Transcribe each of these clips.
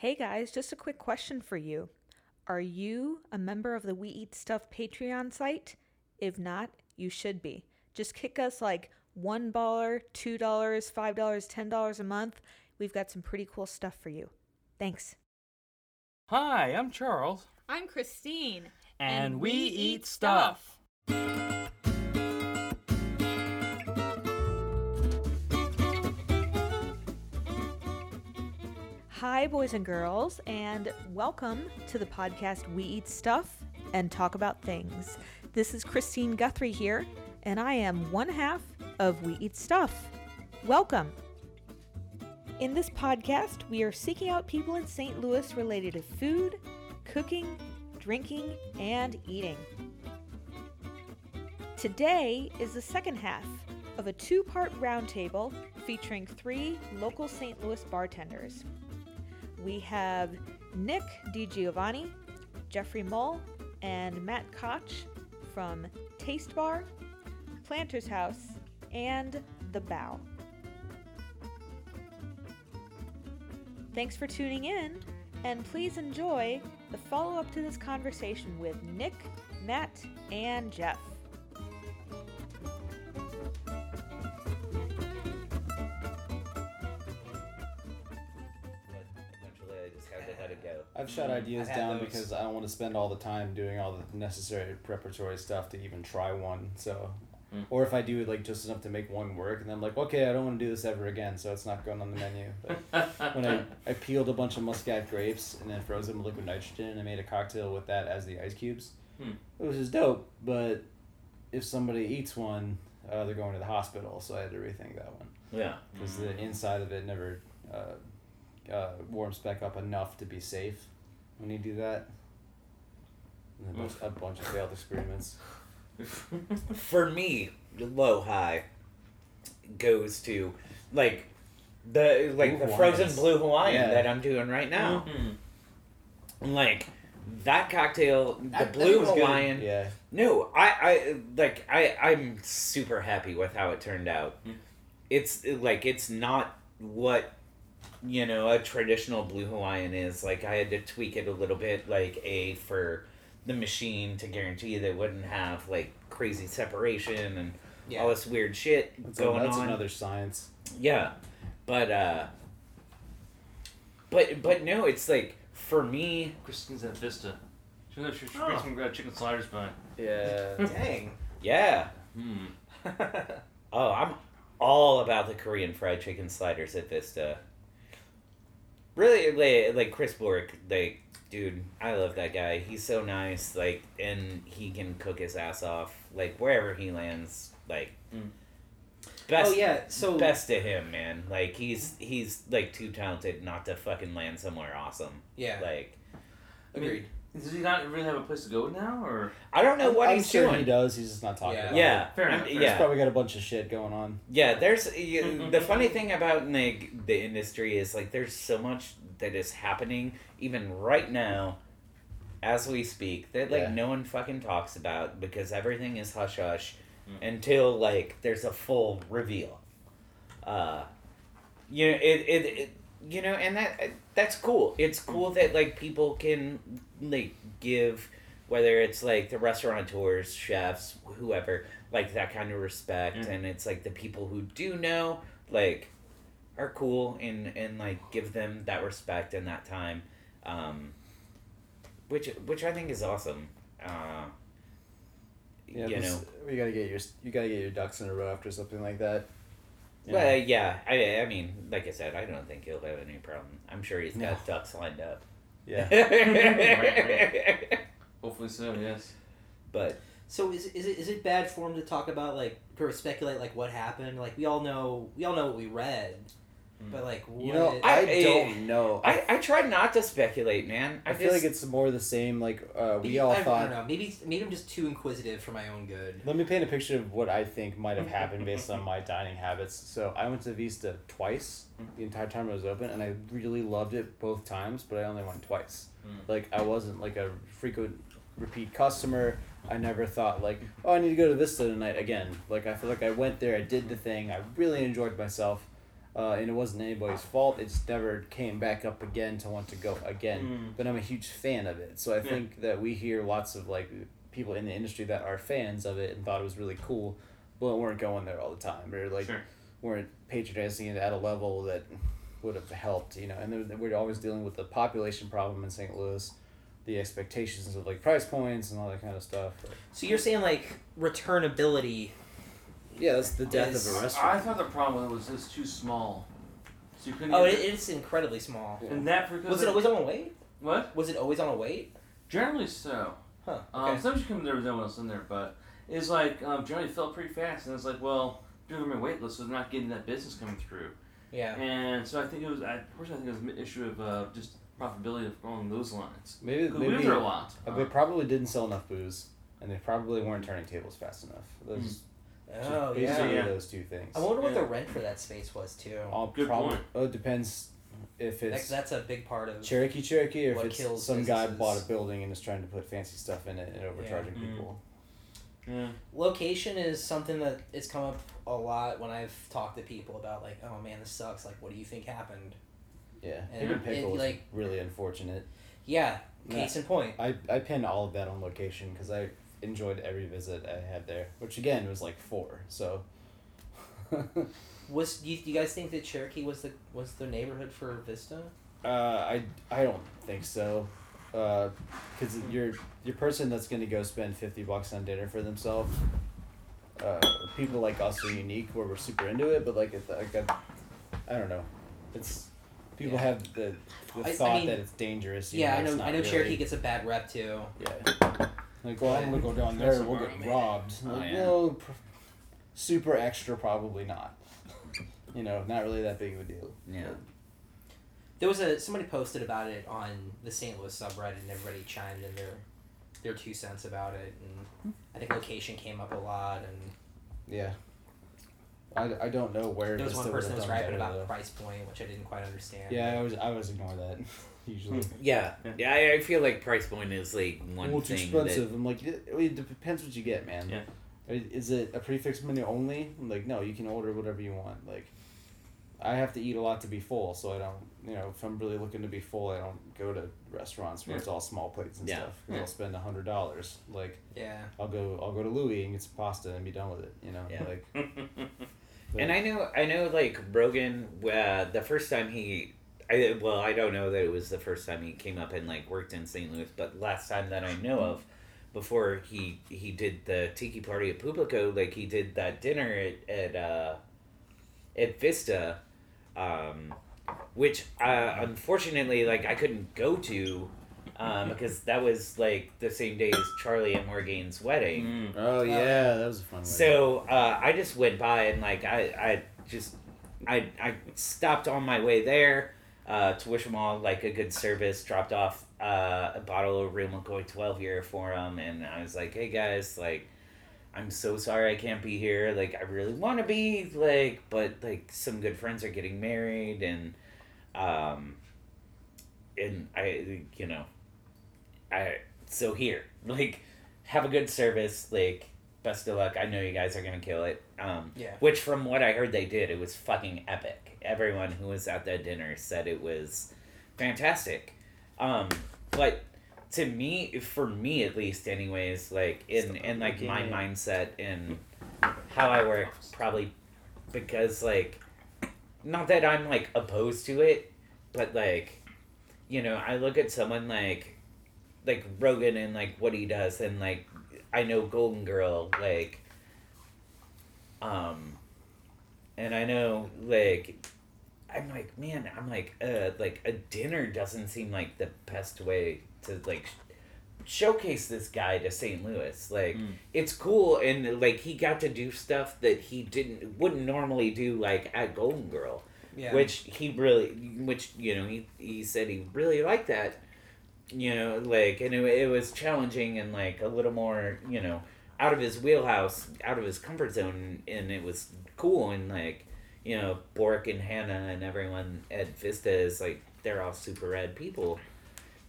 Hey guys, just a quick question for you. Are you a member of the We Eat Stuff Patreon site? If not, you should be. Just kick us like $1, $2, $5, $10 a month. We've got some pretty cool stuff for you. Thanks. Hi, I'm Charles. I'm Christine. And, we, eat stuff. Hi, boys and girls, and welcome to the podcast We Eat Stuff and Talk About Things. This is Christine Guthrie here, and I am one half of We Eat Stuff. Welcome. In this podcast, we are seeking out people in St. Louis related to food, cooking, drinking, and eating. Today is the second half of a two part roundtable featuring three local St. Louis bartenders. We have Nick DiGiovanni, Jeffrey Mull, and Matt Koch from Taste Bar, Planter's House, and The Bow. Thanks for tuning in, and please enjoy the follow up to this conversation with Nick, Matt, and Jeff. I've shut ideas I've down because I don't want to spend all the time doing all the necessary preparatory stuff to even try one. So, Mm. or if I do it like just enough to make one work, and then I'm like, okay, I don't want to do this ever again, so it's not going on the menu. But when I, I peeled a bunch of muscat grapes and then froze them with liquid nitrogen and made a cocktail with that as the ice cubes, Hmm. it was just dope. But if somebody eats one, uh, they're going to the hospital, so I had to rethink that one Yeah. because the inside of it never uh, uh, warms back up enough to be safe when you do that. And then there's a bunch of failed experiments. For me, low high goes to like the like Blue the frozen blue Hawaiian Yeah. that I'm doing right now. Mhm. Like that cocktail, the That- blue was good. Hawaiian. Yeah, No, I, I like I I'm super happy with how it turned out. Mm. It's like it's not what you know a traditional blue Hawaiian is. Like I had to tweak it a little bit, like a for the machine to guarantee they wouldn't have like crazy separation and Yeah. all this weird shit that's, going that's on. another science. Yeah, but uh, but but no, it's like for me. Christine's at Vista. She knows she she Oh. brings some uh, chicken sliders by. Yeah. Dang. Yeah. Hmm. Oh, I'm all about the Korean fried chicken sliders at Vista. Really, like, like Chris Bork, like, dude, I love that guy. He's so nice, like, and he can cook his ass off, like, wherever he lands, like, Mm. best. oh yeah. So Best to him, man. Like he's he's like too talented not to fucking land somewhere awesome. yeah. Like Agreed. Does he not really have a place to go now, or? I don't know what I'm he's sure doing. he does. He's just not talking Yeah. about Yeah, it. Fair enough, fair He's yeah. probably got a bunch of shit going on. Yeah, there's you, the funny thing about like the industry is like there's so much that is happening even right now, as we speak, that like Yeah. no one fucking talks about because everything is hush hush Mm. until like there's a full reveal. Uh, you know it, it, it you know and that that's cool. It's cool that like people can like give whether it's like the restaurateurs, chefs, whoever, like that kind of respect, Mm. and it's like the people who do know, like, are cool and and like give them that respect and that time, um, which which I think is awesome. Uh, Yeah, you know, you gotta get your you gotta get your ducks in a row after something like that. You well, yeah, I I mean, like I said, I don't think he'll have any problem. I'm sure he's got No. ducks lined up. yeah. Hopefully so. Yes. but So is is it is it bad form to talk about like or speculate like what happened? Like we all know we all know what we read. But like what You know, I, I- don't know. I I try not to speculate, man. I, I feel just, like it's more the same. Like uh, we maybe- all I, I thought. don't know. Maybe maybe I'm just too inquisitive for my own good. Let me paint a picture of what I think might have happened based on my dining habits. So I went to Vista twice the entire time it was open, and I really loved it both times. But I only went twice. Mm. Like I wasn't like a frequent repeat customer. I never thought like, oh, I need to go to Vista tonight again. Like I feel like I went there, I did the thing, I really enjoyed myself. Uh, and it wasn't anybody's fault. It just never came back up again to want to go again. Mm. But I'm a huge fan of it, so I Yeah. think that we hear lots of like people in the industry that are fans of it and thought it was really cool, but weren't going there all the time or like Sure. weren't patronizing it at a level that would have helped, you know. And then we're always dealing with the population problem in St. Louis, the expectations of like price points and all that kind of stuff. So you're saying like returnability? Yeah, that's the death Is- of a restaurant. I thought the problem with it was it's too small. So you couldn't. Oh, get it, it's incredibly small. Yeah. And that because Was it always on a wait? what? Was it always on a wait? Generally so. Huh. Um, Okay. sometimes you come there with no one else in there, but it's like um, generally filled pretty fast, and it's like, well, doing them in wait list, so they're not getting that business coming through. yeah. And so I think it was, I personally think it was an issue of uh, just profitability of along those lines. Maybe Because we maybe were a lot. uh, Uh, they probably didn't sell enough booze, and they probably weren't turning tables fast enough. Those just Oh basically yeah. yeah. those two things. I wonder what Yeah. the rent for that space was too. All Good prob- point. Oh, it depends if That's, it's that's a big part of. Cherokee Cherokee or if what it's kills some guy bought a building and is trying to put fancy stuff in it and overcharging Yeah. Mm. people. yeah. Location is something that it's come up a lot when I've talked to people about like, oh man, this sucks. Like, what do you think happened? Yeah, And Hidden it- Pickle is like- really unfortunate. Yeah. Case in point. I, I pin all of that on location because I enjoyed every visit I had there, which again was like four. So Was do you, do you guys think that Cherokee was the was the neighborhood for Vista? uh, I I don't think so, Uh, because your your person that's gonna go spend fifty bucks on dinner for themselves. Uh, people like us are unique where we're super into it, but like, it, like I, I don't know, it's people Yeah. have the, the I- I thought mean- that it's dangerous. Yeah, I know. I know really. Cherokee gets a bad rep too. Yeah. Like, well, I'm gonna go down there, That's we'll get man. robbed. Oh, Like, yeah. well, pr- super extra, probably not. You know, not really that big of a deal. Yeah. There was a somebody posted about it on the St. Louis subreddit, and everybody chimed in their their two cents about it, and I think location came up a lot, and Yeah. I, I don't know where. there was one person that was have griping about though. price point, which I didn't quite understand. Yeah, I was I was ignore that usually. Yeah, yeah. I, I feel like price point is like one well, it's thing expensive. I'm like, it, it depends what you get, man. Yeah. Is it a prix fixe menu only? I'm like, no, you can order whatever you want. Like, I have to eat a lot to be full, so I don't. You know, if I'm really looking to be full, I don't go to restaurants where Yeah. it's all small plates and Yeah. stuff. 'cause Yeah. I'll spend a hundred dollars. Like, Yeah. I'll go, I'll go to Louis and get some pasta and be done with it. You know, Yeah. like. that. And I know, I know, like Rogan. Uh, the first time he, I well, I don't know that it was the first time he came up and like worked in St. Louis, but last time that I know of, before he he did the tiki party at Publico, like he did that dinner at at uh, at Vista, um, which uh, unfortunately, like I couldn't go to. Um, because that was like the same day as Charlie and Morgane's wedding. Mm. Oh yeah, that was a fun. one. So uh, I just went by and like I, I just I I stopped on my way there uh, to wish them all like a good service. Dropped off uh, a bottle of Real McCoy twelve year for them, and I was like, hey guys, like I'm so sorry I can't be here. Like I really want to be like, but like some good friends are getting married and um and I you know I so here like have a good service like best of luck. I know you guys are gonna kill it. Um, Yeah. Which, from what I heard, they did. It was fucking epic. Everyone who was at that dinner said it was fantastic. Um, but to me, for me at least, anyways, like in in like my mindset and how I work, probably because like not that I'm like opposed to it, but like you know, I look at someone like like Rogan and like what he does and like I know Golden Girl like um and I know like I'm like man I'm like uh like a dinner doesn't seem like the best way to like showcase this guy to St. Louis like Mm. it's cool and like he got to do stuff that he didn't wouldn't normally do like at Golden Girl Yeah. which he really which you know he, he said he really liked that you know like and it, it was challenging and like a little more you know out of his wheelhouse out of his comfort zone and it was cool and like you know bork and hannah and everyone at vista is like they're all super rad people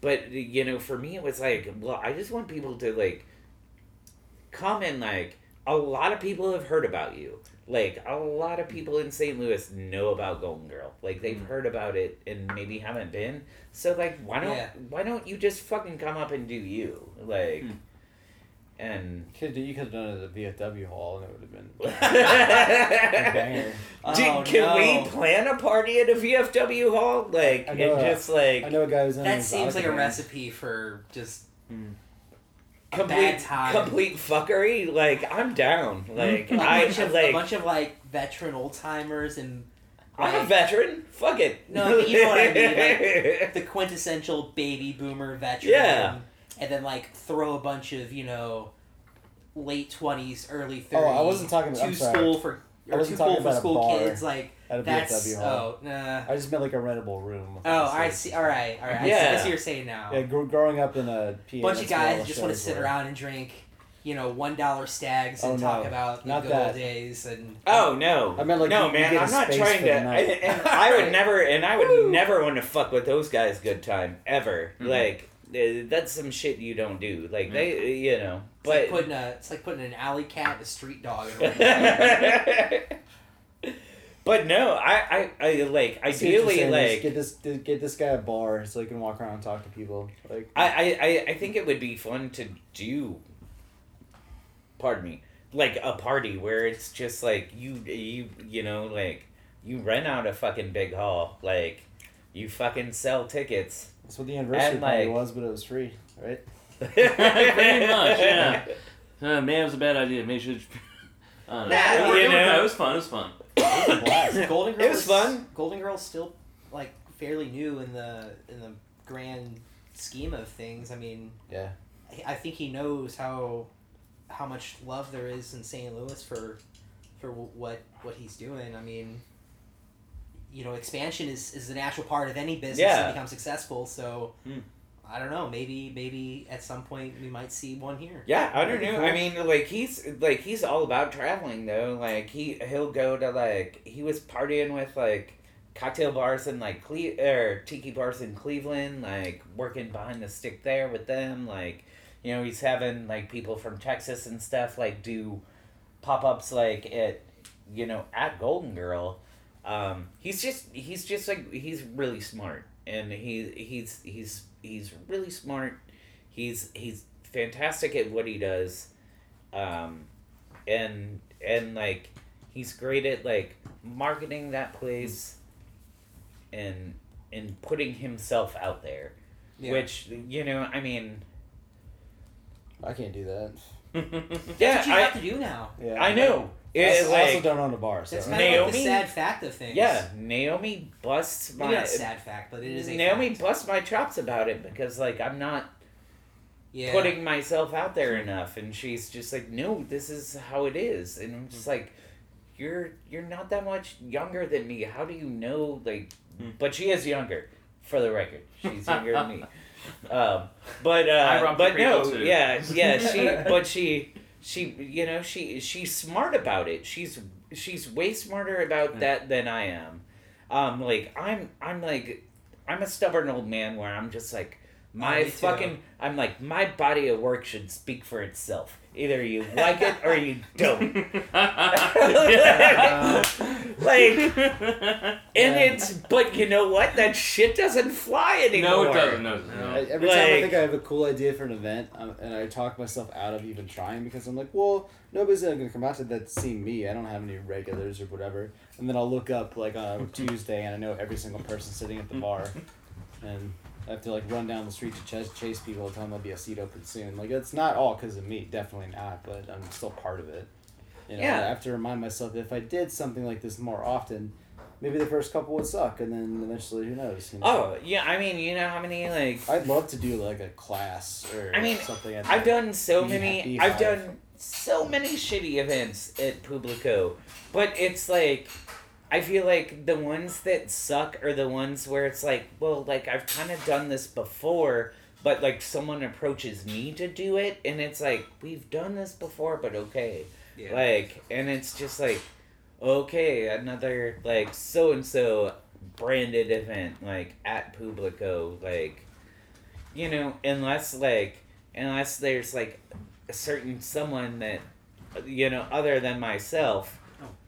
but you know for me it was like well i just want people to like come and like a lot of people have heard about you. Like a lot of people in St. Louis know about Golden Girl. Like they've Mhm. heard about it and maybe haven't been. So like why don't Yeah. why don't you just fucking come up and do you? Like Hmm. And Could you could have done it at the VFW hall and it would have been a Can banger. Oh, can we plan a party at a VFW hall? Like I and know, just like I know a guy who's in That seems like a recipe for just hmm. a complete bad time. complete fuckery. Like I'm down. Like a I bunch of, like a bunch of like veteran old timers and I'm a veteran. Fuck it. No, you know what I mean, the quintessential baby boomer veteran. Yeah. And then like throw a bunch of you know late twenties, early Oh, thirties. I wasn't talking about- too I'm sorry. school for I or wasn't too talking cool for about school bar kids. Like at a that's VFW hall. oh nah. I just meant like a rentable room. Oh, I see. All right, all right. I see, I Yeah. see what you're saying now. Yeah, gr- growing up in a PA, bunch of guys just want to sit were. around and drink, you know, one dollar stags and Oh, talk no. about the Not good that. old days and Oh no! I meant, like, no you- you man. get a I'm not trying for to. the And, I would never, and I would never want to fuck with those guys. Good time ever. Mhm. Like Uh, that's some shit you don't do. Like they, mm-hmm. you know. it's like But putting a it's like putting an alley cat and a street dog in but no, I, I, I like I see ideally saying, like get this get this guy a bar so he can walk around and talk to people. Like I, I, I, I think it would be fun to do. Pardon me, like a party where it's just like you, you, you know, like you rent out a fucking big hall, like you fucking sell tickets. That's what the anniversary And, party like- was, but it was free, right? Pretty much, yeah. Uh, man, it was a bad idea. Maybe should. I don't know. Nah, it, you worked out. know. it was fun. It was fun. blast. Golden Girl It was is- fun. Golden Girl's still like fairly new in the in the grand scheme of things. I mean, Yeah. I- I think he knows how how much love there is in St. Louis for for what what he's doing. I mean, you know, expansion is is a natural part of any business Yeah. that becomes successful. So. Hmm. I don't know. Maybe, maybe at some point we might see one here. Yeah, I don't know. cool. I mean, like he's like he's all about traveling though. Like he he'll go to like he was partying with like cocktail bars in like Cle- or tiki bars in Cleveland, like working behind the stick there with them. Like you know, he's having like people from Texas and stuff like do pop ups like at you know at Golden Girl. Um, he's just he's just like he's really smart and he he's he's he's really smart. He's he's fantastic at what he does, um, and and like he's great at like marketing that place, and and putting himself out there. Yeah. Which you know, I mean, I can't do that. That's yeah, what you I have to do now. Yeah. I know. I It, also, I also like, don't own a bar, so That's kind of like the Naomi- sad fact of things. yeah, Naomi busts Maybe my not a sad fact, but it is a Naomi fact. busts my chops about it because like I'm not yeah. putting myself out there enough and she's just like no this is how it is and i'm just like you're you're not that much younger than me how do you know like Hmm. but she is younger for the record she's younger than me um but uh robbed but no too. yeah yeah she but she she you know she she's smart about it she's she's way smarter about Hmm. that than i am um like i'm i'm like i'm a stubborn old man where i'm just like my me too. fucking I'm like my body of work should speak for itself. Either you like it or you don't. like and it's but you know what? That shit doesn't fly anymore. no, it doesn't. No, no. I- Every time I Like- think I have a cool idea for an event, um, and I talk myself out of even trying because I'm like, well, nobody's gonna come out to that see me. I don't have any regulars or whatever. And then I'll look up like on Tuesday, and I know every single person sitting at the bar, and I have to like run down the street to chase, chase people tell them there'll be a seat open soon. Like it's not all because of me, definitely not, but I'm still part of it. You know, Yeah. I have to remind myself that if I did something like this more often, maybe the first couple would suck, and then eventually, who knows? You know? Oh, yeah, I mean, you know how many like I'd love to do like a class or I mean, something. I've done so many. I've done so many shitty events at Publico, but it's like I feel like the ones that suck are the ones where it's like, well, like I've kind of done this before, but like someone approaches me to do it, and it's like we've done this before, but okay, Yeah. like, and it's just like, okay, another like so and so branded event like at Publico, like, you know, unless like unless there's like a certain someone that you know, other than myself.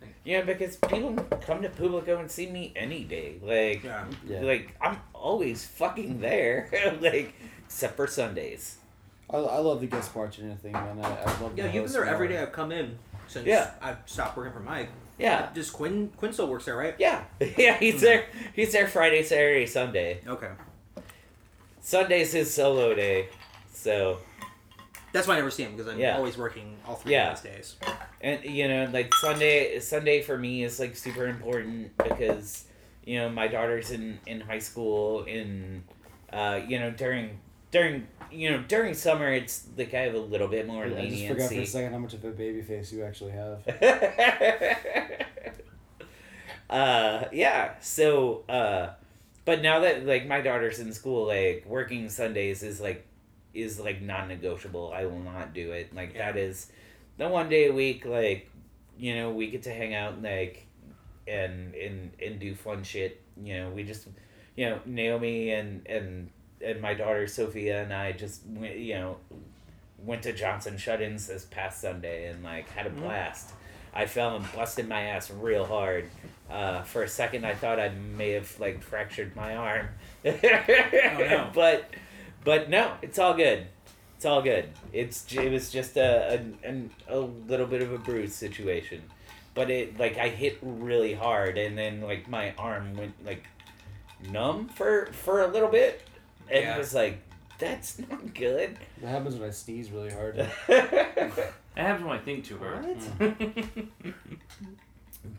Thank Yeah, because people come to Publico and see me any day. Like, Yeah. Yeah. like I'm always fucking there. like, except for Sundays. I, I love the guest bartender thing, man. I, I love. Yeah, the you've been there host every more. day I've come in since Yeah. I've stopped working for Mike. Yeah, Just Quinn Quinn still works there, right? yeah, yeah. He's hmm. there. He's there Friday, Saturday, Sunday. Okay. Sunday's his solo day. So, That's why I never see him because I'm Yeah. always working all three Yeah. of those days. and you know, like Sunday, Sunday for me is like super important because you know my daughter's in in high school. In uh, you know during during you know during summer, it's like I have a little bit more I just leniency. forgot for a second how much of a baby face you actually have. uh yeah so uh but now that like my daughter's in school like working sundays is like is like non-negotiable i will not do it like Yeah. that is the one day a week like you know we get to hang out and like and and and do fun shit you know we just you know naomi and and and my daughter sophia and i just went you know went to johnson shut-ins this past sunday and like had a Mhm. blast i fell and busted my ass real hard uh, for a second i thought i may have like fractured my arm no. but but no it's all good it's all good it's it was just a, a, an- a little bit of a bruise situation but it like i hit really hard and then like my arm went like numb for for a little bit and Yeah. it was like that's not good What happens when I sneeze really hard? That happens when I think too hard. Hmm.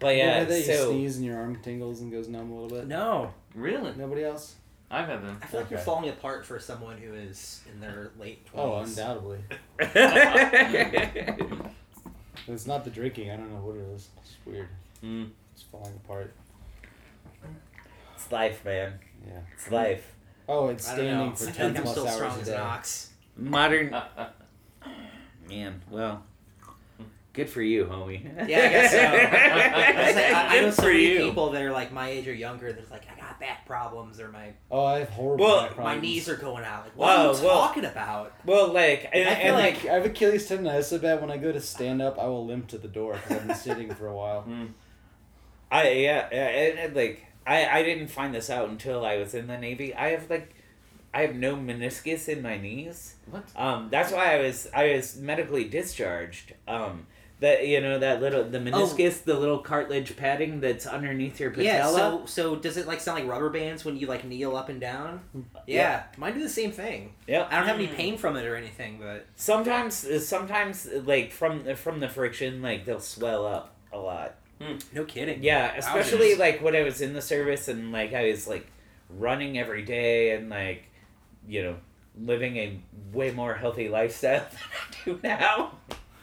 but You ever yeah had that you sneeze and your arm tingles and goes numb a little bit. No. really? Nobody else? I've had them. I feel like you're Okay. falling apart for someone who is in their late Oh, twenties. undoubtedly. It's not the drinking. I don't know what it is. It's weird. Mm. It's falling apart. it's life man Yeah. it's life Oh, it's I don't know. standing for I ten like I'm plus still strong hours a as day. an ox. modern man well good for you homie Yeah, I guess so. I, was like, I, I know Good so for many you. people that are like my age or younger that's like, I got back problems or my Oh, I have horrible Well, back my knees are going out. Like, what Whoa, are you whoa. talking about? Well, like, and, I feel and like like, I have Achilles tendonitis so bad when I go to stand up, I will limp to the door because I've been sitting for a while. Mm. I yeah, yeah, and, and like, I I didn't find this out until I was in the Navy. I have like, I have no meniscus in my knees. What? Um, that's why I was I was medically discharged. Um, that you know that little the oh. meniscus, the little cartilage padding that's underneath your patella. Yeah. So so does it like sound like rubber bands when you like kneel up and down? Mm. Yeah. Mine do the same thing. Yep. I don't have any mm. pain from it or anything, but Sometimes, uh, sometimes like from uh, from the friction, like they'll swell up a lot. Mm. no kidding. Yeah, especially Wowzers. like when I was in the service and like I was like running every day and like you know living a way more healthy lifestyle than I do now.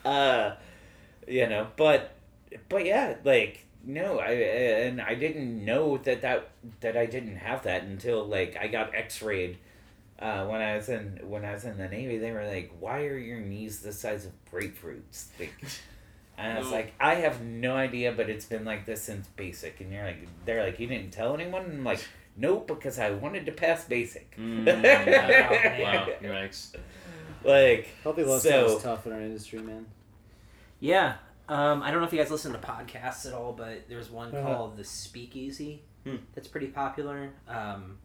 Uh, you know, but but yeah, like no, I and I didn't know that that that I didn't have that until like I got X-rayed. Uh, when I was in when I was in the Navy, they were like, "Why are your knees the size of grapefruits?" Like, and I was No. like, I have no idea, but it's been like this since basic. And you're like, they're like, you didn't tell anyone? And I'm like, nope, because I wanted to pass basic. Mm, man. wow. Yikes. like, Healthy lifestyle So- is tough in our industry, man. Yeah. Um, I don't know if you guys listen to podcasts at all, but there's one Uh-huh. called The Speakeasy Hmm. that's pretty popular. Um,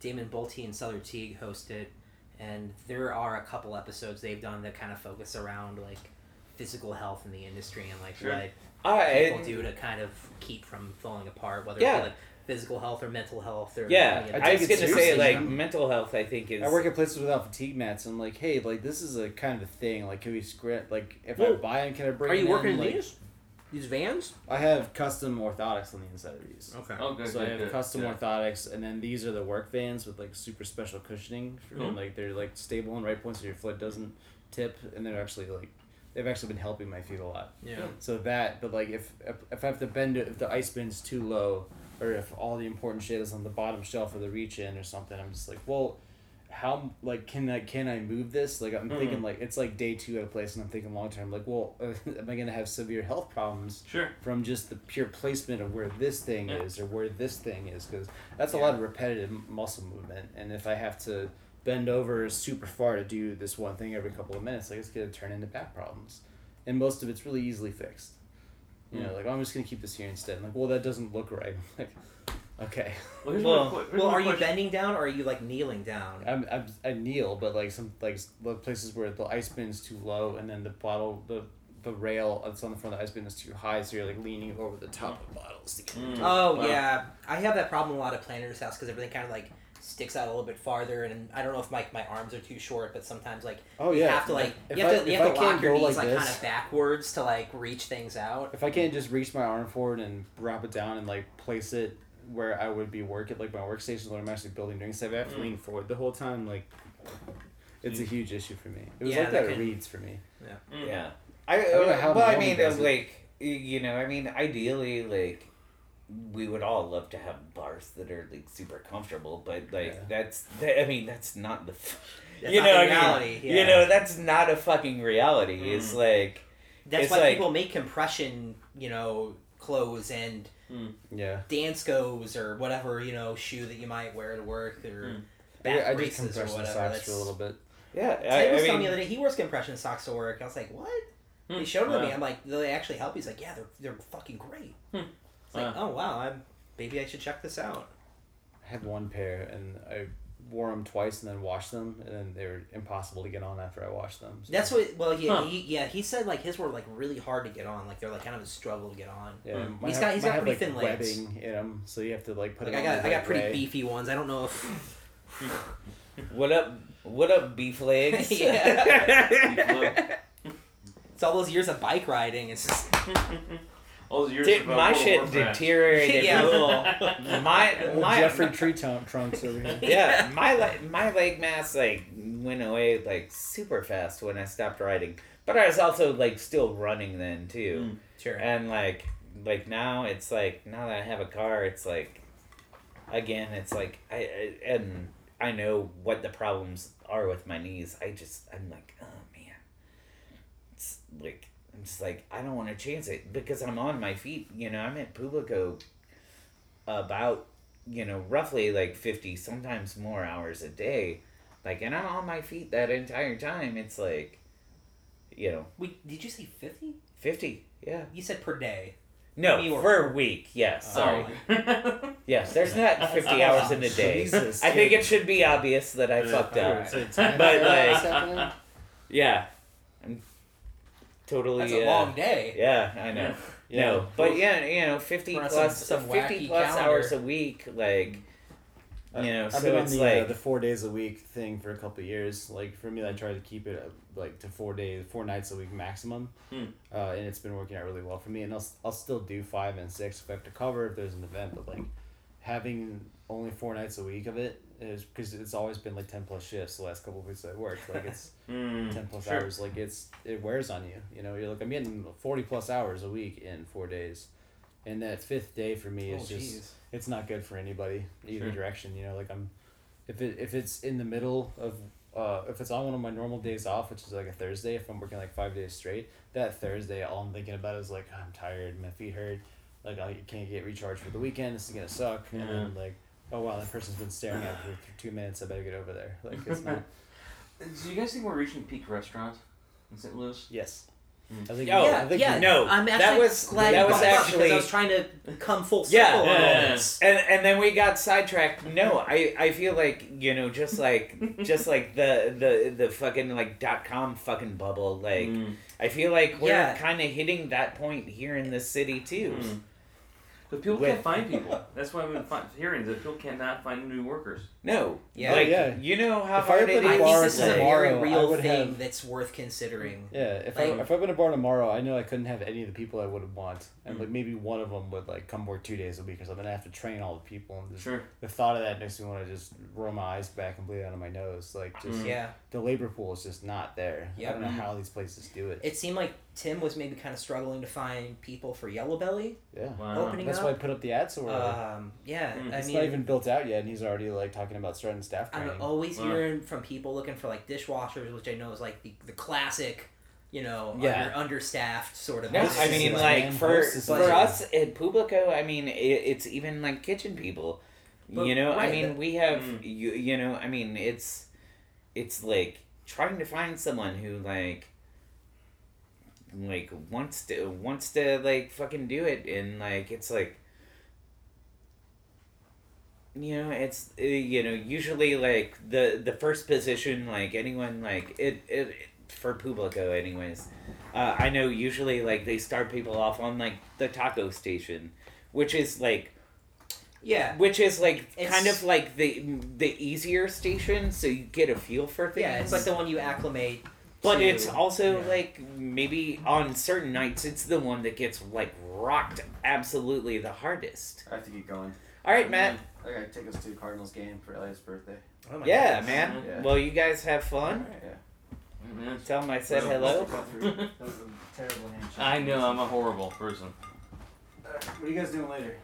Damon Boelte and Sother Teague host it, and there are a couple episodes they've done that kind of focus around like physical health in the industry and like Sure. what I, people do to kind of keep from falling apart, whether Yeah. it be like physical health or mental health or yeah, any of I. I was gonna say seriously, like man. mental health. I think is I work at places without fatigue mats, and I'm like, hey, like this is a kind of a thing. Like, can we script? Like, if I buy them, can I bring? Are you them working in like, these? These vans? I have custom orthotics on the inside of these. Okay. Oh, good. So I have good, custom yeah. orthotics, and then these are the work vans with like super special cushioning, for, Mhm. and like they're like stable and right points so your foot doesn't tip, and they're actually like they've actually been helping my feet a lot. Yeah. So that, but like if if, if I have to bend it, if the ice bin's too low, or if all the important shit is on the bottom shelf of the reach in or something, I'm just like, well, how like can I can I move this? Like I'm hmm. thinking like it's like day two at a place, and I'm thinking long term. Like, well, am I gonna have severe health problems Sure. from just the pure placement of where this thing Yeah. is or where this thing is? Because that's a lot of repetitive muscle movement, and if I have to bend over super far to do this one thing every couple of minutes, like it's gonna turn into back problems. and most of it's really easily fixed. You know, Mm. like oh, I'm just gonna keep this here instead. like, well, that doesn't look right. like, okay, Well, here's Well- my, Well, my are you bending down or are you like kneeling down? I'm, I'm I kneel, but like some like the places where the ice bin's too low, and then the bottle the the rail that's on the front of the ice bin is too high, so you're like leaning over the top of bottles to get Mm. Oh Wow. yeah, I have that problem a lot at Planter's house because everything kind of like sticks out a little bit farther, and I don't know if my, my arms are too short, but sometimes like Oh yeah, you yeah. have to like if you have I, to you have I to can't lock your knees like like, kind of backwards to like reach things out. if I can't just reach my arm forward and wrap it down and like place it where I would be working, like my workstation when I'm actually building drinks, I have to Mm. lean forward the whole time. Like, it's a huge issue for me. It was Yeah, like that that can- Reeds for me. Mm. Yeah. I, don't know how well, I mean, does uh, it. like, you know, I mean, ideally, like, we would all love to have bars that are like super comfortable, but like Yeah. that's that, I mean that's not the That's you not know the I mean, reality. yeah. you know that's not a fucking reality. It's Mm. like That's it's why like- people make compression, you know, clothes and Yeah. Danskos or whatever you know shoe that you might wear to work or Mm. back I, I did braces or compression whatever. socks That's, for a little bit. yeah. Ted I, was I telling me the other day he wears compression socks to work. I was like, what? Hmm. He showed them to me. Wow. I'm like, do they actually help? He's like, yeah, they're they're fucking great. Hmm. It's like, Wow. oh wow, I'm, maybe I should check this out. I had one pair and I wore them twice and then washed them, and then they were impossible to get on after I washed them. so- That's what. Well, yeah, Huh. he, yeah. He said like his were like really hard to get on. Like they're like kind of a struggle to get on. Yeah, Mm. mine He's have- got- he's got have, pretty like, thin legs. webbing in them, so you have to like put Like it I on got the I got right pretty way. beefy ones. I don't know if. what up? What up, beef legs? Yeah. It's all those years of bike riding. It's just All those years Dude, of, uh, my shit deteriorated. Yeah. little. My Old my Jeffrey Tree Trunk Trunks over here. yeah, my le- my leg mass like went away like super fast when I stopped riding. But I was also like still running then too. Mm. sure. And like like now it's like now that I have a car, it's like again it's like I, I and I know what the problems are with my knees. I just I'm like oh man, it's like I'm just like I don't want to chance it because I'm on my feet. You know I'm at Publico about you know roughly like fifty sometimes more hours a day. Like and I'm on my feet that entire time. It's like you know Wait, did you say fifty? fifty. Yeah. You said per day. No, You were- for a week. Yes, oh. sorry. Oh. Yes, there's not 50 hours in a day. Jesus, I think it should be obvious that I fucked up. So But, like- Yeah. I'm totally. That's a uh, long day. Yeah, I know. Yeah. No, but yeah, you know, 50 plus, some- some 50 plus calendar. hours a week, like, you know, I've so been on it's the, like. uh, the four days a week thing for a couple of years. Like for me, I try to keep it uh, like to four days, four nights a week maximum, Hmm. uh, and it's been working out really well for me. And I'll I'll still do five and six if I have to cover if there's an event, but like having only four nights a week of it is because it's always been like ten plus shifts the last couple of weeks I worked. Like it's Mm, ten plus sure. hours. Like it's it wears on you. You know, you're like I'm getting forty plus hours a week in four days, and that fifth day for me Oh, is just jeez. it's not good for anybody either Sure. direction. You know, like I'm if it if it's in the middle of uh, if it's on one of my normal days off, which is like a Thursday, if I'm working like five days straight, that Thursday all I'm thinking about is like I'm tired, my feet hurt, like I can't get recharged for the weekend. This is gonna suck, and then like. Oh wow! That person's been staring at me for two minutes. I better get over there. Like it's not. Do you guys think we're reaching peak restaurants in St. Louis? Yes. Mm. I think. Oh, yeah, I think yeah. no, I'm that was- glad that was brought it up because actually- I was trying to come full Yeah. circle on all Yeah. and and then we got sidetracked. No, I I feel like you know just like just like the the the fucking like dot com fucking bubble. Like Mm. I feel like we're Yeah. kind of hitting that point here in the city too. Mm. But people With- can't find people. That's why I've been fi- hearing that people cannot find new workers. No, Yeah. like Yeah. you know how If I hard open it a I is. bar this is a very real thing have- that's worth considering. Yeah, if Like- I if I opened a bar tomorrow, I know I couldn't have any of the people I would want, and Mm. like maybe one of them would like come work two days a week or something. I have to train all the people, and just, Sure. the thought of that makes me want to just roll my eyes back and bleed out of my nose. Like just Mm. Yeah, the labor pool is just not there. Yeah. I don't know how these places do it. it seemed like Tim was maybe kind of struggling to find people for Yellow Belly. Yeah, Wow. Opening that's up. why I put up the ad so. Um, yeah, Mm. I it's mean, not even built out yet, and he's already like talking about starting staff training. I'm always Wow. hearing from people looking for like dishwashers, which I know is like the, the classic, you know, Yeah. under, understaffed sort of. No, I mean, like like man for for budget. us at Publico, I mean, it, it's even like kitchen people. But- you know, I mean, but- we have Mm. you. You know, I mean, it's it's like trying to find someone who like like wants to wants to like fucking do it and like it's like you know it's uh, you know usually like the the first position like anyone like it it for publico anyways uh, i know usually like they start people off on like the taco station which is like Yeah. which is like It's- kind of like the the easier station so you get a feel for things Yeah, it's like the one you acclimate. But to. it's also yeah. like maybe on certain nights it's the one that gets like rocked absolutely the hardest I have to get going. all right matt I gotta take us to Cardinals game for Elliot's birthday. Oh my yeah goodness. man Yeah. well you guys have fun Yeah. Mhm. tell them i said Well, hello That was a terrible handshake. I know I'm a horrible person. Uh, what are you guys doing later?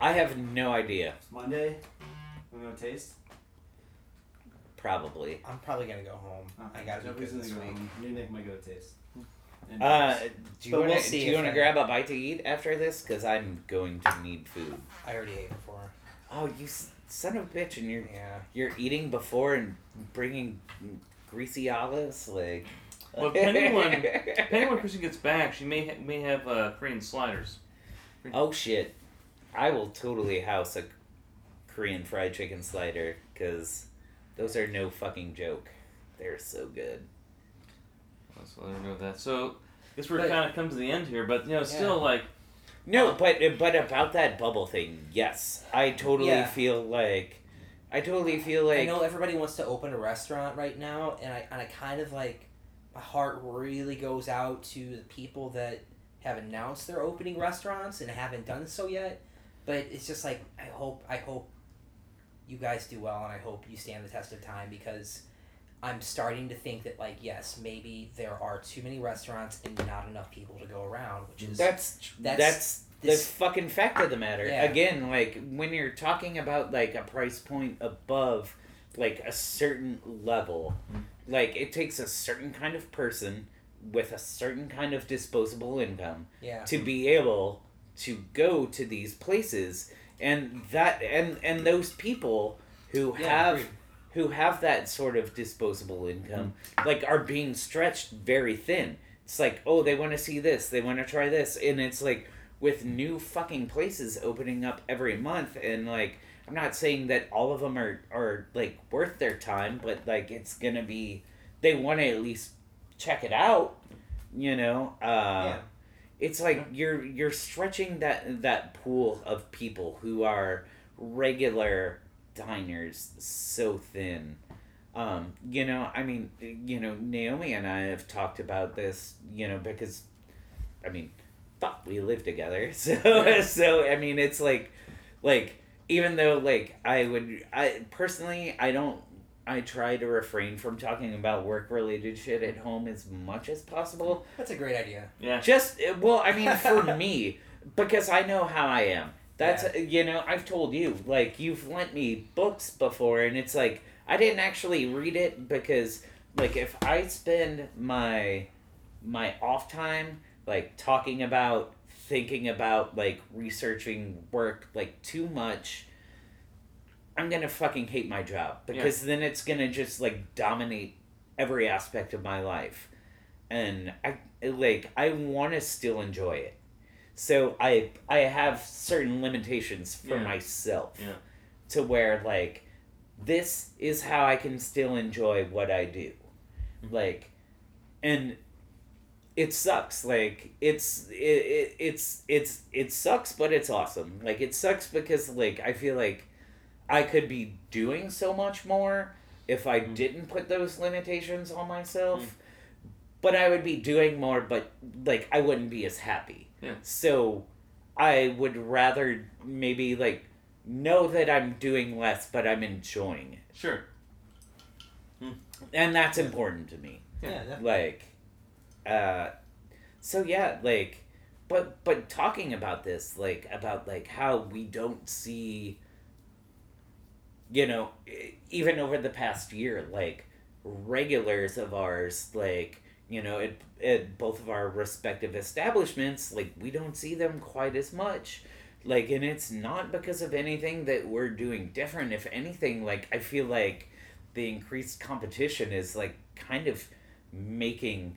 i have no idea It's Monday. We gonna taste. Probably I'm probably gonna go home. I gotta be good this gonna go week. home. Me and Nick might go to taste. Uh do you But want we'll to see do you want to grab a bite to eat after this because i'm going to need food I already ate before. oh you s- son of a bitch and you're Yeah. you're eating before and bringing greasy olives like Well, depending on- Depending when Kristen gets back, she may ha- may have uh, Korean sliders. Oh shit! I will totally house a Korean fried chicken slider because those are no fucking joke. They're so good. Let's let her know that. So, I guess we're kind of come to the end here, but you know, still like No, uh, but but about that bubble thing, yes, I totally Yeah. feel like I totally feel like. I know everybody wants to open a restaurant right now, and I and I kind of like my heart really goes out to the people that have announced they're opening restaurants and haven't done so yet. But it's just like I hope I hope you guys do well, and I hope you stand the test of time because I'm starting to think that like yes, maybe there are too many restaurants and not enough people to go around, which is that's that's that's, this- the fucking fact of the matter. Yeah. Again, like when you're talking about like a price point above like a certain level, like it takes a certain kind of person with a certain kind of disposable income yeah to be able to go to these places and that and and those people who Yeah, have who have that sort of disposable income like are being stretched very thin. It's like oh they want to see this they want to try this. And it's like with new fucking places opening up every month and like i'm not saying that all of them are are like worth their time but like it's gonna be they want to at least check it out you know? Uh Yeah. It's like you're you're stretching that that pool of people who are regular diners so thin. Um you know i mean you know naomi and i have talked about this you know because i mean fuck we live together. So so i mean it's like like even though like i would i personally i don't i try to refrain from talking about work related shit at home as much as possible that's a great idea. yeah. just eh, well, I mean, for me, because I know how I am. That's you know, I've told you like you've lent me books before, and it's like I didn't actually read it because like if I spend my my off time like talking about thinking about like researching work like too much i'm gonna fucking hate my job because then it's gonna just like dominate every aspect of my life. And i like i want to still enjoy it. So i i have certain limitations for Yeah. myself Yeah. to where like this is how i can still enjoy what i do. Mm-hmm. Like and it sucks. Like it's it, it it's it's it sucks but it's awesome. Like it sucks because like i feel like i could be doing so much more if i Mm. didn't put those limitations on myself but i would be doing more but like i wouldn't be as happy Yeah. so i would rather maybe like know that i'm doing less but i'm enjoying it Sure. and that's important to me Yeah. Yeah, definitely. like uh so yeah like but but talking about this like about like how we don't see you know even over the past year like regulars of ours like you know at, at both of our respective establishments like we don't see them quite as much. Like and it's not because of anything that we're doing different. If anything like i feel like the increased competition is like kind of making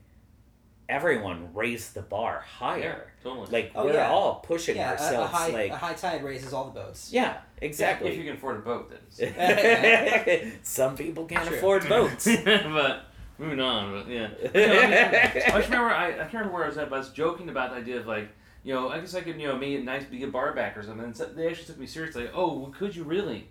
everyone raised the bar Yeah, higher. totally. Like Oh, we're yeah. all pushing yeah, a, a ourselves. high like a high tide raises all the boats. yeah, exactly. if you can afford a boat, that is. Some people can't True. afford boats. but moving on, but yeah. You know, I, mean, I just remember I, I can't remember where I was at, but I was joking about the idea of like, you know, I guess I could, you know, make it nice to be a bar back or something. And so they actually took me seriously. Like, oh, well, could you really?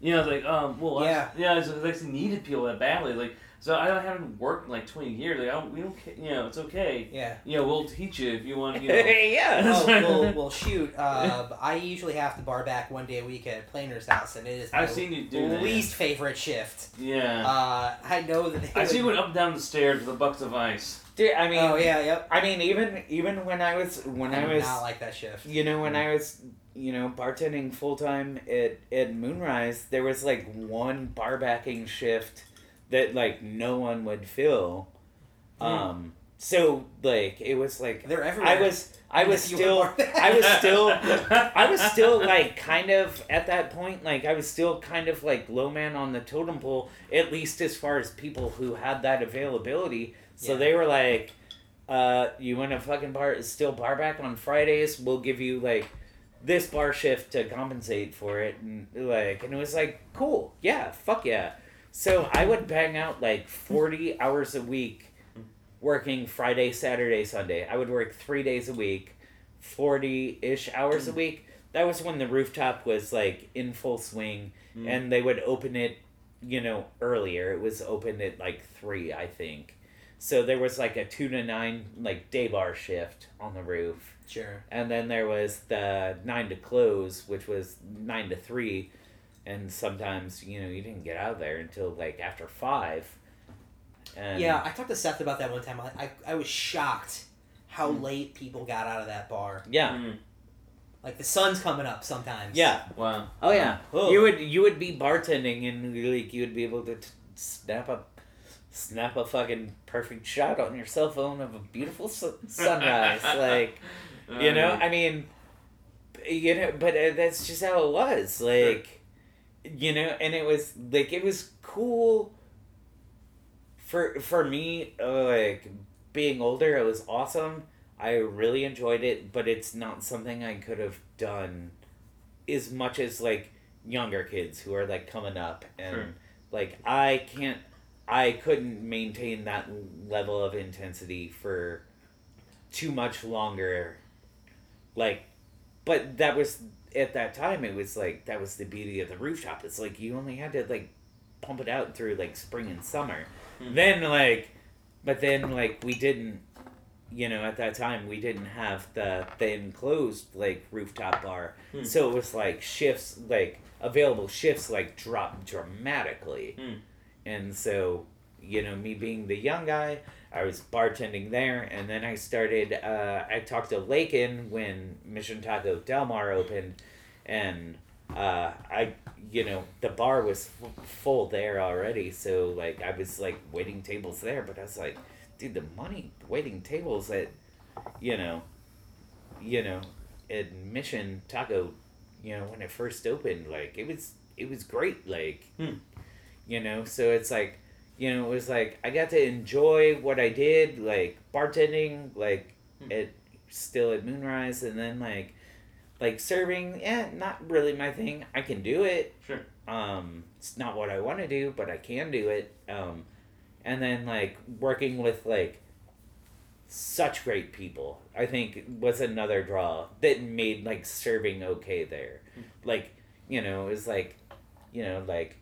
You know, I was like, um, well, I- Yeah. yeah, it's, I actually needed people that badly. Like, so I haven't worked in like twenty years. Like, I don't, we don't, ca- you know, it's okay. Yeah. You know, we'll teach you if you want. You know. yeah. Oh, well, well, shoot. Uh, I usually have to bar back one day a week at Planter's house, and it is my I've seen you do that. least favorite shift. Yeah. Uh, I know that they I see you went up and down the stairs with a bucket of ice. Dude, I mean, Oh yeah, yep. I mean, even even when I was when I, I, was, not like that shift. you know, when I was, you know, bartending full time at at Moonrise, there was like one bar backing shift that like no one would fill. Um, so like it was like They're everywhere. I was I was still I was still I was still like kind of at that point like I was still kind of like low man on the totem pole at least as far as people who had that availability. So Yeah. they were like, uh, "You want a fucking bar is still bar back on Fridays? We'll give you like this bar shift to compensate for it." And like, and it was like, "Cool, yeah, fuck yeah." So I would bang out like forty hours a week, working Friday, Saturday, Sunday. I would work three days a week, forty ish hours a week. That was when the rooftop was like in full swing, Mm. and they would open it, you know, earlier. It was opened at like three, I think. So there was like a two to nine like day bar shift on the roof, Sure. and then there was the nine to close, which was nine to three, and sometimes you know you didn't get out of there until like after five. And Yeah, I talked to Seth about that one time. I, I, I was shocked how Hmm. late people got out of that bar. yeah, Mm. Like the sun's coming up sometimes. yeah. Wow. Oh yeah, Oh. you would you would be bartending and like you would be able to t- snap a snap a fucking perfect shot on your cell phone of a beautiful su- sunrise, like you know. I mean, you know, but uh, that's just how it was, like you know, and it was like it was cool. For for me, uh, like being older, it was awesome. I really enjoyed it, but it's not something I could have done as much as like younger kids who are like coming up and Sure. like I can't I couldn't maintain that level of intensity for too much longer like but that was at that time it was like that was the beauty of the rooftop it's like you only had to like pump it out through like spring and summer Hmm. then like but then like we didn't you know at that time we didn't have the the enclosed like rooftop bar Hmm. so it was like shifts like available shifts like dropped dramatically Hmm. and so you know me being the young guy i was bartending there and then i started uh, i talked to lakin when mission taco del mar opened and uh, i you know the bar was f- full there already so like i was like waiting tables there but i was like dude the money waiting tables at you know you know at mission taco you know when it first opened like it was it was great like Hmm. you know so it's like you know it was like i got to enjoy what i did like bartending like Hmm. at still at moonrise and then like like serving yeah not really my thing. I can do it. Sure. um it's not what i want to do but i can do it. Um and then like working with like such great people i think was another draw that made like serving okay there. Like you know it was like you know like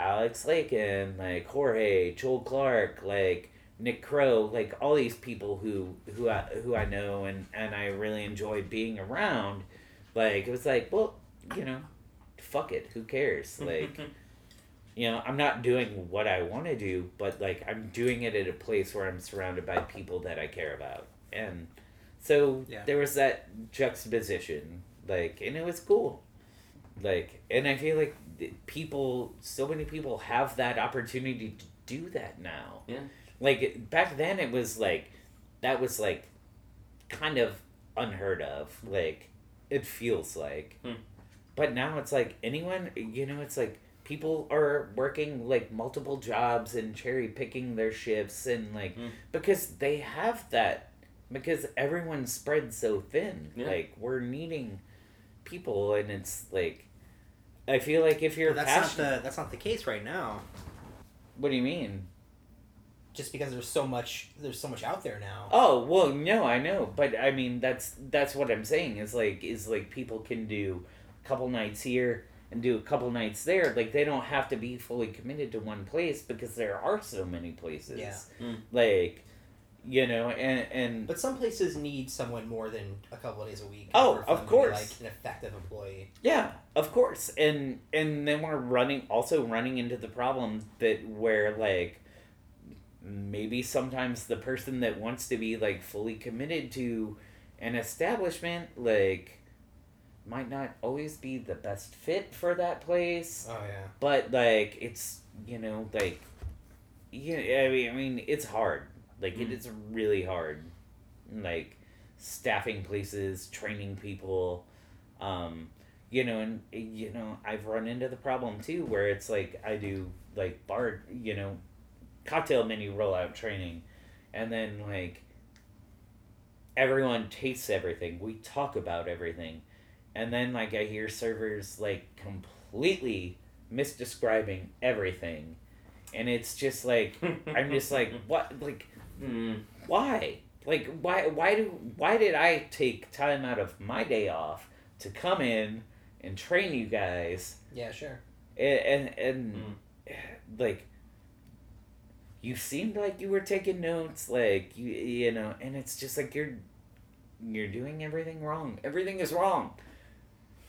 alex Lakin, like jorge joel clark like nick crow like all these people who who i who i know and and i really enjoy being around. Like it was like well you know fuck it. Who cares? Like you know i'm not doing what i want to do but like i'm doing it at a place where i'm surrounded by people that i care about. And so Yeah. there was that juxtaposition like and it was cool. Like and i feel like people so many people have that opportunity to do that now Yeah. like back then it was like that was like kind of unheard of like it feels like Hmm. but now it's like anyone you know it's like people are working like multiple jobs and cherry picking their shifts and like Mm. because they have that because everyone's spread so thin. Yeah. Like we're needing people and it's like I feel like if you're But that's not the that's not the case right now. what do you mean? Just because there's so much there's so much out there now. Oh well, no, I know, but I mean that's that's what I'm saying is like is like people can do a couple nights here and do a couple nights there. Like they don't have to be fully committed to one place because there are so many places. Yeah. Mm. Like, you know, and and But some places need someone more than a couple of days a week. Oh, of them to be, course. like an effective employee. yeah, of course, and and then we're running also running into the problem that where like maybe sometimes the person that wants to be like fully committed to an establishment like might not always be the best fit for that place Oh yeah. but like it's you know like yeah i mean i mean it's hard like it Mm. is really hard like staffing places training people um you know and you know i've run into the problem too where it's like i do like bar you know cocktail menu rollout training. And then like everyone tastes everything. We talk about everything. And then like i hear servers like completely misdescribing everything. And it's just like i'm just like what? Like Mm. why like why why do why did i take time out of my day off to come in and train you guys Yeah, sure. and and, and Mm. like you seemed like you were taking notes like you you know and it's just like you're you're doing everything wrong everything is wrong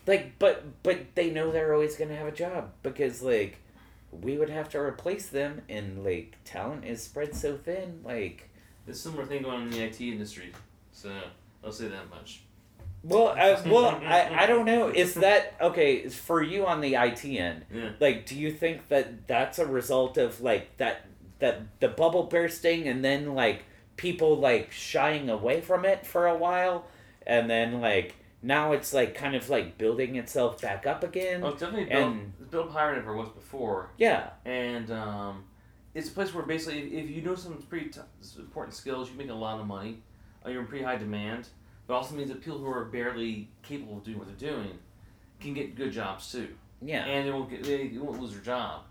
like but but they know they're always gonna have a job because like we would have to replace them and like talent is spread so thin like There's a similar thing going on in the IT industry, so I'll say that much. well uh, well I, I don't know is that okay for you on the it end Yeah. like do you think that that's a result of like that that the bubble bursting and then like people like shying away from it for a while and then like now it's like kind of like building itself back up again Oh, it's definitely built, And- it's built higher than it ever was before. yeah and um, it's a place where basically if, if you know some pretty t- important skills, you make a lot of money. Uh, you're in pretty high demand, but also means that people who are barely capable of doing what they're doing can get good jobs too, yeah and they won't get they won't lose their job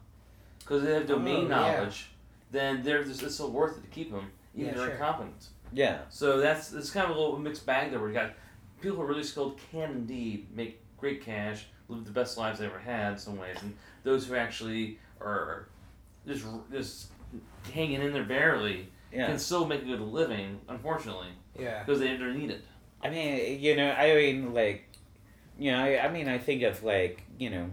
because they have domain Oh, yeah. knowledge. Then they're just, it's still worth it to keep them, even Yeah, if they're sure. incompetent. yeah So that's it's kind of a little mixed bag there. Where you got people who are really skilled can indeed make great cash, live the best lives they ever had in some ways, and those who actually are just just hanging in there barely yeah can still make a good living. Unfortunately, Yeah. because they, they're needed. i mean you know i mean like you know I, I mean i think of like you know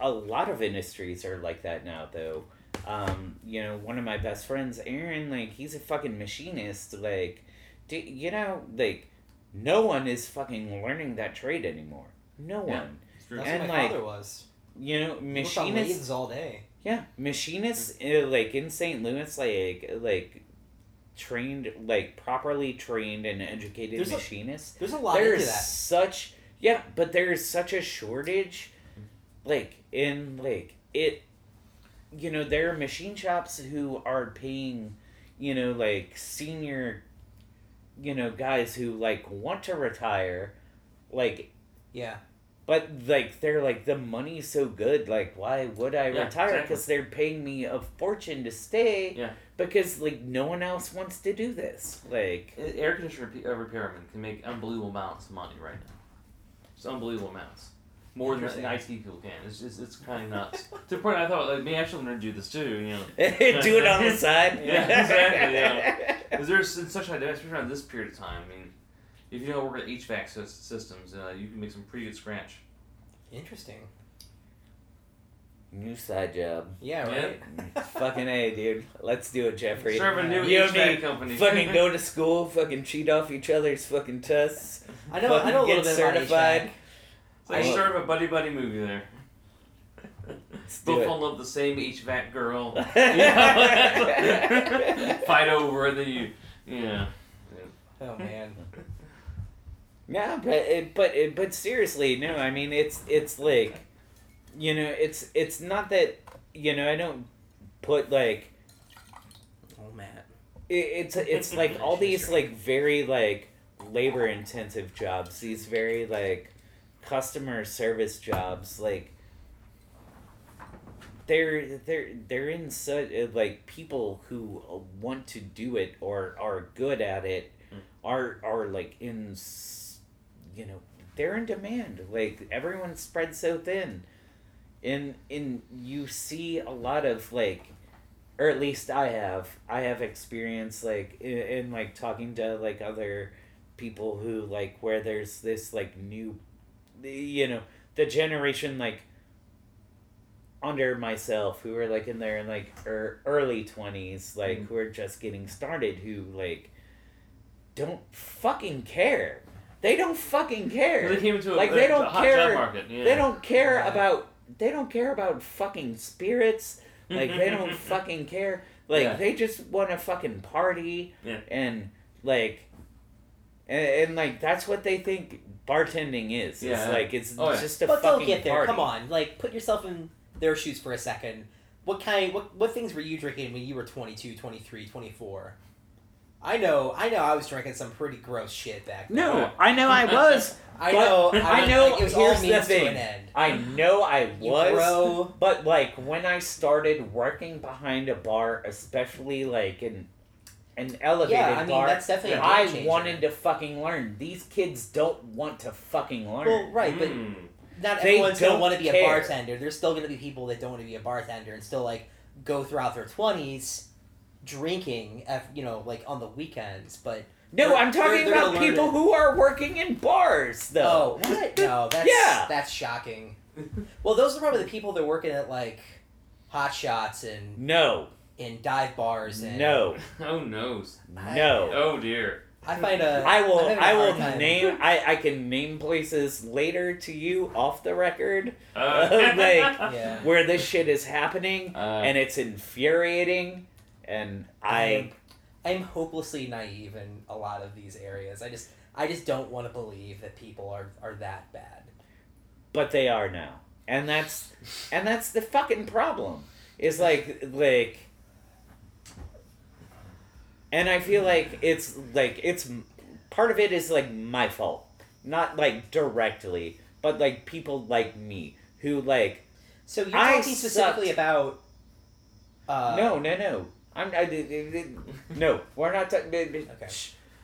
a lot of industries are like that now though um you know one of my best friends aaron like he's a fucking machinist like do, you know like no one is fucking learning that trade anymore no one. That's And, what my like, father was. you know He worked on machinists all day. yeah, machinists uh, like in St. Louis, like like trained, like properly trained and educated There's a- machinists. There's a lot into There's that. such yeah, but there's such a shortage, like in like it. You know, there are machine shops who are paying, you know, like senior, you know, guys who like want to retire, like Yeah. but like they're like the money's so good. Like why would I Yeah, retire? exactly. Because they're paying me a fortune to stay. Yeah. Because like no one else wants to do this. Like Air conditioner repa- uh, repairmen can make unbelievable amounts of money right now. It's unbelievable amounts. More than the IT people can. It's just, it's kind of nuts. to the point I thought, like, maybe I should learn to do this too, you know. do it on the side. Yeah, exactly, yeah. Because there's in such high demand, especially around this period of time. I mean, if you know how to work with HVAC sys- systems, uh, you can make some pretty good scratch. Interesting. New side job. Yeah, Yeah. right? fucking a, dude. Let's do it, Jeffrey. Start a new You HVAC company. Fucking go to school. Fucking cheat off each other's fucking tests. I know. I Fucking know a little get bit certified. about It's like I- start of a buddy buddy movie there. Let's do Both it. fall love the same HVAC girl. Yeah. Fight over it, then you, yeah. Oh man. Yeah, but it, but it, but seriously, no. I mean, it's it's like, you know, it's it's not that you know I don't put like Oh man. it, it's it's like all these like very like labor intensive jobs these very like customer service jobs like they're they're they're in such like people who want to do it or are good at it Mm. are are like in you know they're in demand like everyone's spread so thin and and you see a lot of like or at least I have I have experience like in, in like talking to like other people who like where there's this like new you know the generation like under myself who are like in their like er, early 20s like Mhm. who are just getting started who like don't fucking care they don't fucking care They came into a, Like, they don't care- market. Yeah. they don't care Yeah. about they don't care about fucking spirits like they don't fucking care like Yeah. they just want to fucking party and like and, and like that's what they think bartending is Yeah. it's like it's Oh, yeah. just a But fucking don't get there. party. Come on, like put yourself in their shoes for a second. What kind? What what things were you drinking when you were 22, 23, 24? I know, I know, I was drinking some pretty gross shit back then. no i know i was I know, I I, know, Like, it was here's all the means to thing. an end. i know i You was grow. But like when I started working behind a bar, especially like in an elevated Yeah, I mean bar, that's definitely. a game I wanted to fucking learn. These kids don't want to fucking learn. Well, right, but Mm. not They everyone's gonna don't want to be a bartender. There's still gonna be people that don't want to be a bartender and still like go throughout their twenties drinking, at, you know, like on the weekends. But no, they're- I'm talking they're- they're about people it. who are working in bars, though. oh, what? No, that's Yeah. that's shocking. Well, those are probably the people that are working at like hot shots and No, in dive bars and no, Oh noes. I- no. Oh dear. I find a I will. I'm having a I will hard time. name. I, I can name places later to you off the record Uh, Like, Yeah. where this shit is happening, Uh, and it's infuriating. And I I'm hopelessly naive in a lot of these areas. I just I just don't want to believe that people are are that bad. but they are now and that's and that's the fucking problem is like like and i feel like it's like it's part of it is like my fault not like directly but like people like me who like So you're I talking specifically sucked. about uh, no no no i'm I, no we're not talking Okay.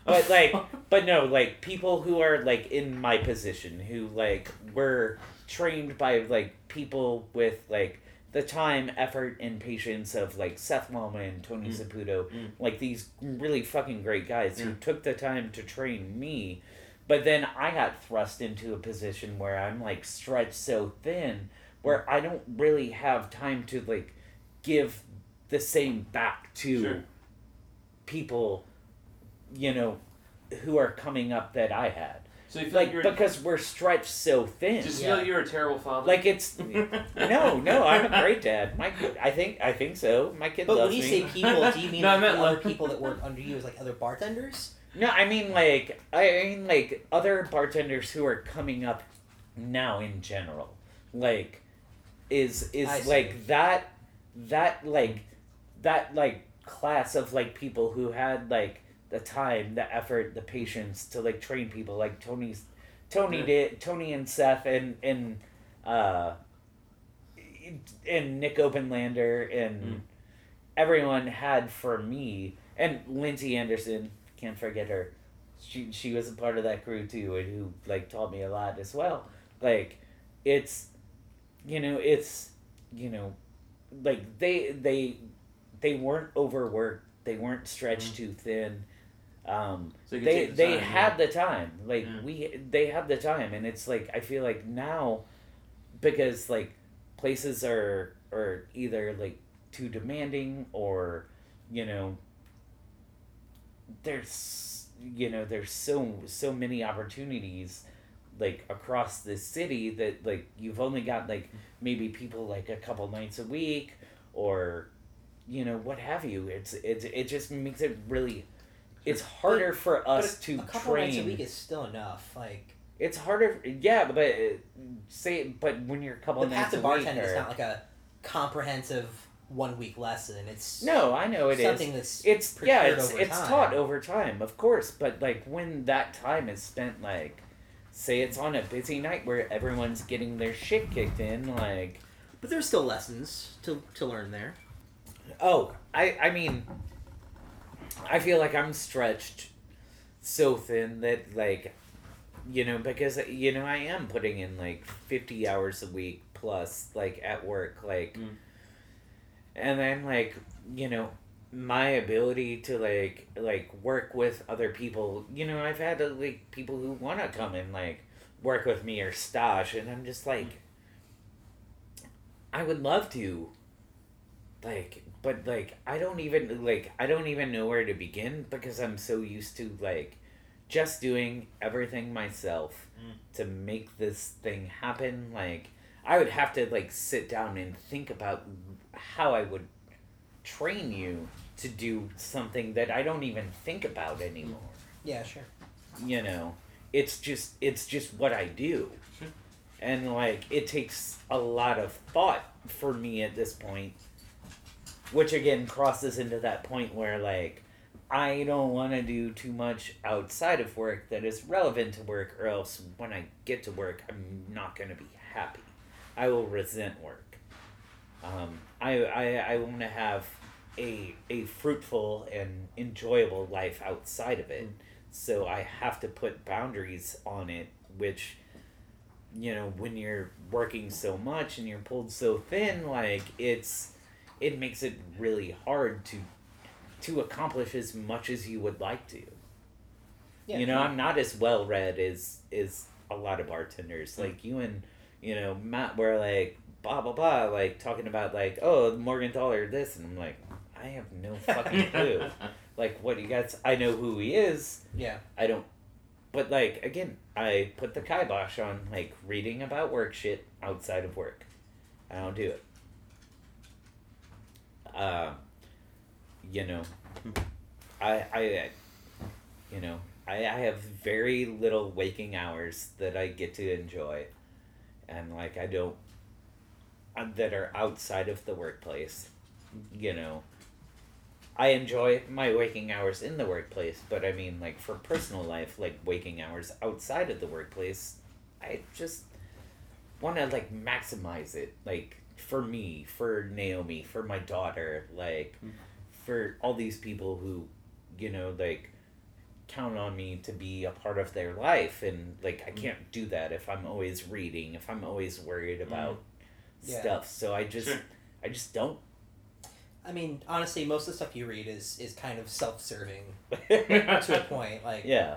but like but no like people who are like in my position who like were trained by like people with like the time effort and patience of like seth Wellman, tony Mm. saputo Mm. like these really fucking great guys who took the time to train me but then i got thrust into a position where i'm like stretched so thin where i don't really have time to like give the same back to Sure. people you know who are coming up that i had So you feel like like you're because we're stretched so thin just Yeah. feel like you're a terrible father. like it's no no i'm a great dad my i think i think so my kid But loves when you me say people, do you mean No, like meant other like- people that work under you as like other bartenders? no i mean like i mean like other bartenders who are coming up now in general like is is like that that like that like class of like people who had like the time the effort the patience to like train people. Like tony's tony Yeah. did tony and seth and and uh and nick openlander and Mm. everyone had for me. And lindsay anderson can't forget her. She she was a part of that crew too and who like taught me a lot as well. Like it's you know it's you know like they they they weren't overworked. They weren't stretched too thin um So they the they time, had the time. Like Yeah. we they had the time and it's like i feel like now because like places are are either like too demanding or you know there's you know there's so so many opportunities like across the city that like you've only got like maybe people like a couple nights a week or you know what have you. It's it's it just makes it really it's harder for But us a, to a couple train nights a week is still enough. Like it's harder. Yeah, but uh, say, but when you're a couple The path nights to a week, bartending is not like a comprehensive one week lesson. It's no, I know it is. something that's It's yeah, it's it's time. taught over time, of course. But like when that time is spent, like say it's on a busy night where everyone's getting their shit kicked in, like But there's still lessons to, to learn there. oh, I I mean, I feel like I'm stretched so thin that like, you know, because you know I am putting in like fifty hours a week plus like at work, like, Mm. and then like you know my ability to like like work with other people you know i've had uh, like people who want to come and like work with me or stash and i'm just like i would love to like but like i don't even like i don't even know where to begin because i'm so used to like just doing everything myself Mm. to make this thing happen like i would have to like sit down and think about how i would train you to do something that I don't even think about anymore. Yeah, sure. You know, it's just it's just what I do. Sure. And like it takes a lot of thought for me at this point, which again crosses into that point where like I don't want to do too much outside of work that is relevant to work or else when I get to work I'm not going to be happy. I will resent work. Um, I, I, I want to have a, a fruitful and enjoyable life outside of it. So I have to put boundaries on it, which, you know, when you're working so much and you're pulled so thin, like it's, it makes it really hard to, to accomplish as much as you would like to. Yeah, you know. I'm not as well read as as a lot of bartenders. Hmm. Like you and you know Matt were like blah blah blah, like talking about like oh Morgenthaler this, and I'm like I have no fucking clue. like what you guys, I know who he is. Yeah. I don't. But like again, I put the kibosh on like reading about work shit outside of work. I don't do it. Uh, you know, I I, you know, I I have very little waking hours that I get to enjoy, and like I don't. uh, That are outside of the workplace, you know. I enjoy my waking hours in the workplace, but I mean, like for personal life, like waking hours outside of the workplace, I just want to like maximize it, like for me, for Naomi, for my daughter, like hmm. for all these people who, you know, like count on me to be a part of their life, and like I hmm. can't do that if I'm always reading, if I'm always worried hmm. about Yeah. stuff. So I just, Sure. I just don't. I mean, honestly, most of the stuff you read is is kind of self-serving to a point. Like, Yeah.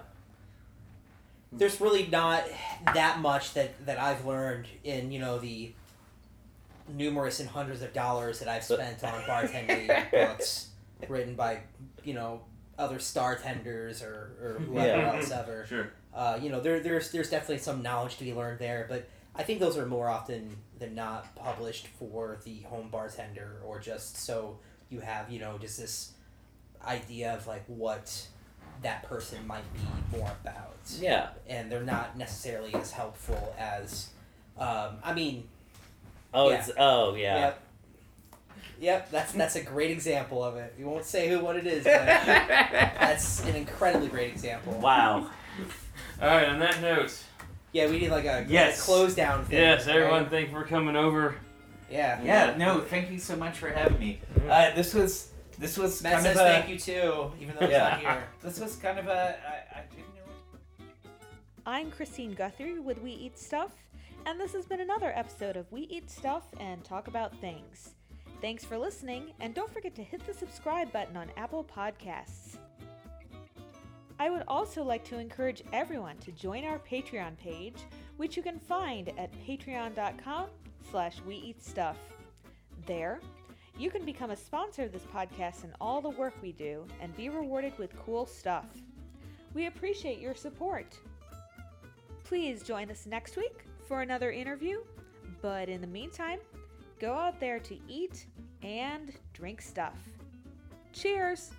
there's really not that much that that I've learned in you know the numerous and hundreds of dollars that I've spent on bartending books written by you know other star tenders or, or whoever Yeah. else ever. Sure. Uh, you know, there, there's there's definitely some knowledge to be learned there, but I think those are more often than not published for the home bartender or just so you have you know just this idea of like what that person might be more about Yeah. and they're not necessarily as helpful as um, I mean Oh, Yeah. it's oh yeah. yep yep that's that's a great example of it we won't say who what it is but that's an incredibly great example wow. All right. On that note, yeah we need like a, Yes. a close down thing yes, right? everyone, thank you for coming over. yeah Yeah. No, thank you so much for having me. Uh, this was this was Matt kind says of a thank you too even though he's Yeah. not here this was kind of a I, I didn't know. I'm Christine Guthrie with We Eat Stuff, and this has been another episode of We Eat Stuff and Talk About Things. Thanks for listening, and don't forget to hit the subscribe button on Apple Podcasts. I would also like to encourage everyone to join our Patreon page, which you can find at patreon.com slash we eat stuff. There, you can become a sponsor of this podcast and all the work we do and be rewarded with cool stuff. We appreciate your support. Please join us next week for another interview, but in the meantime, go out there to eat and drink stuff. Cheers!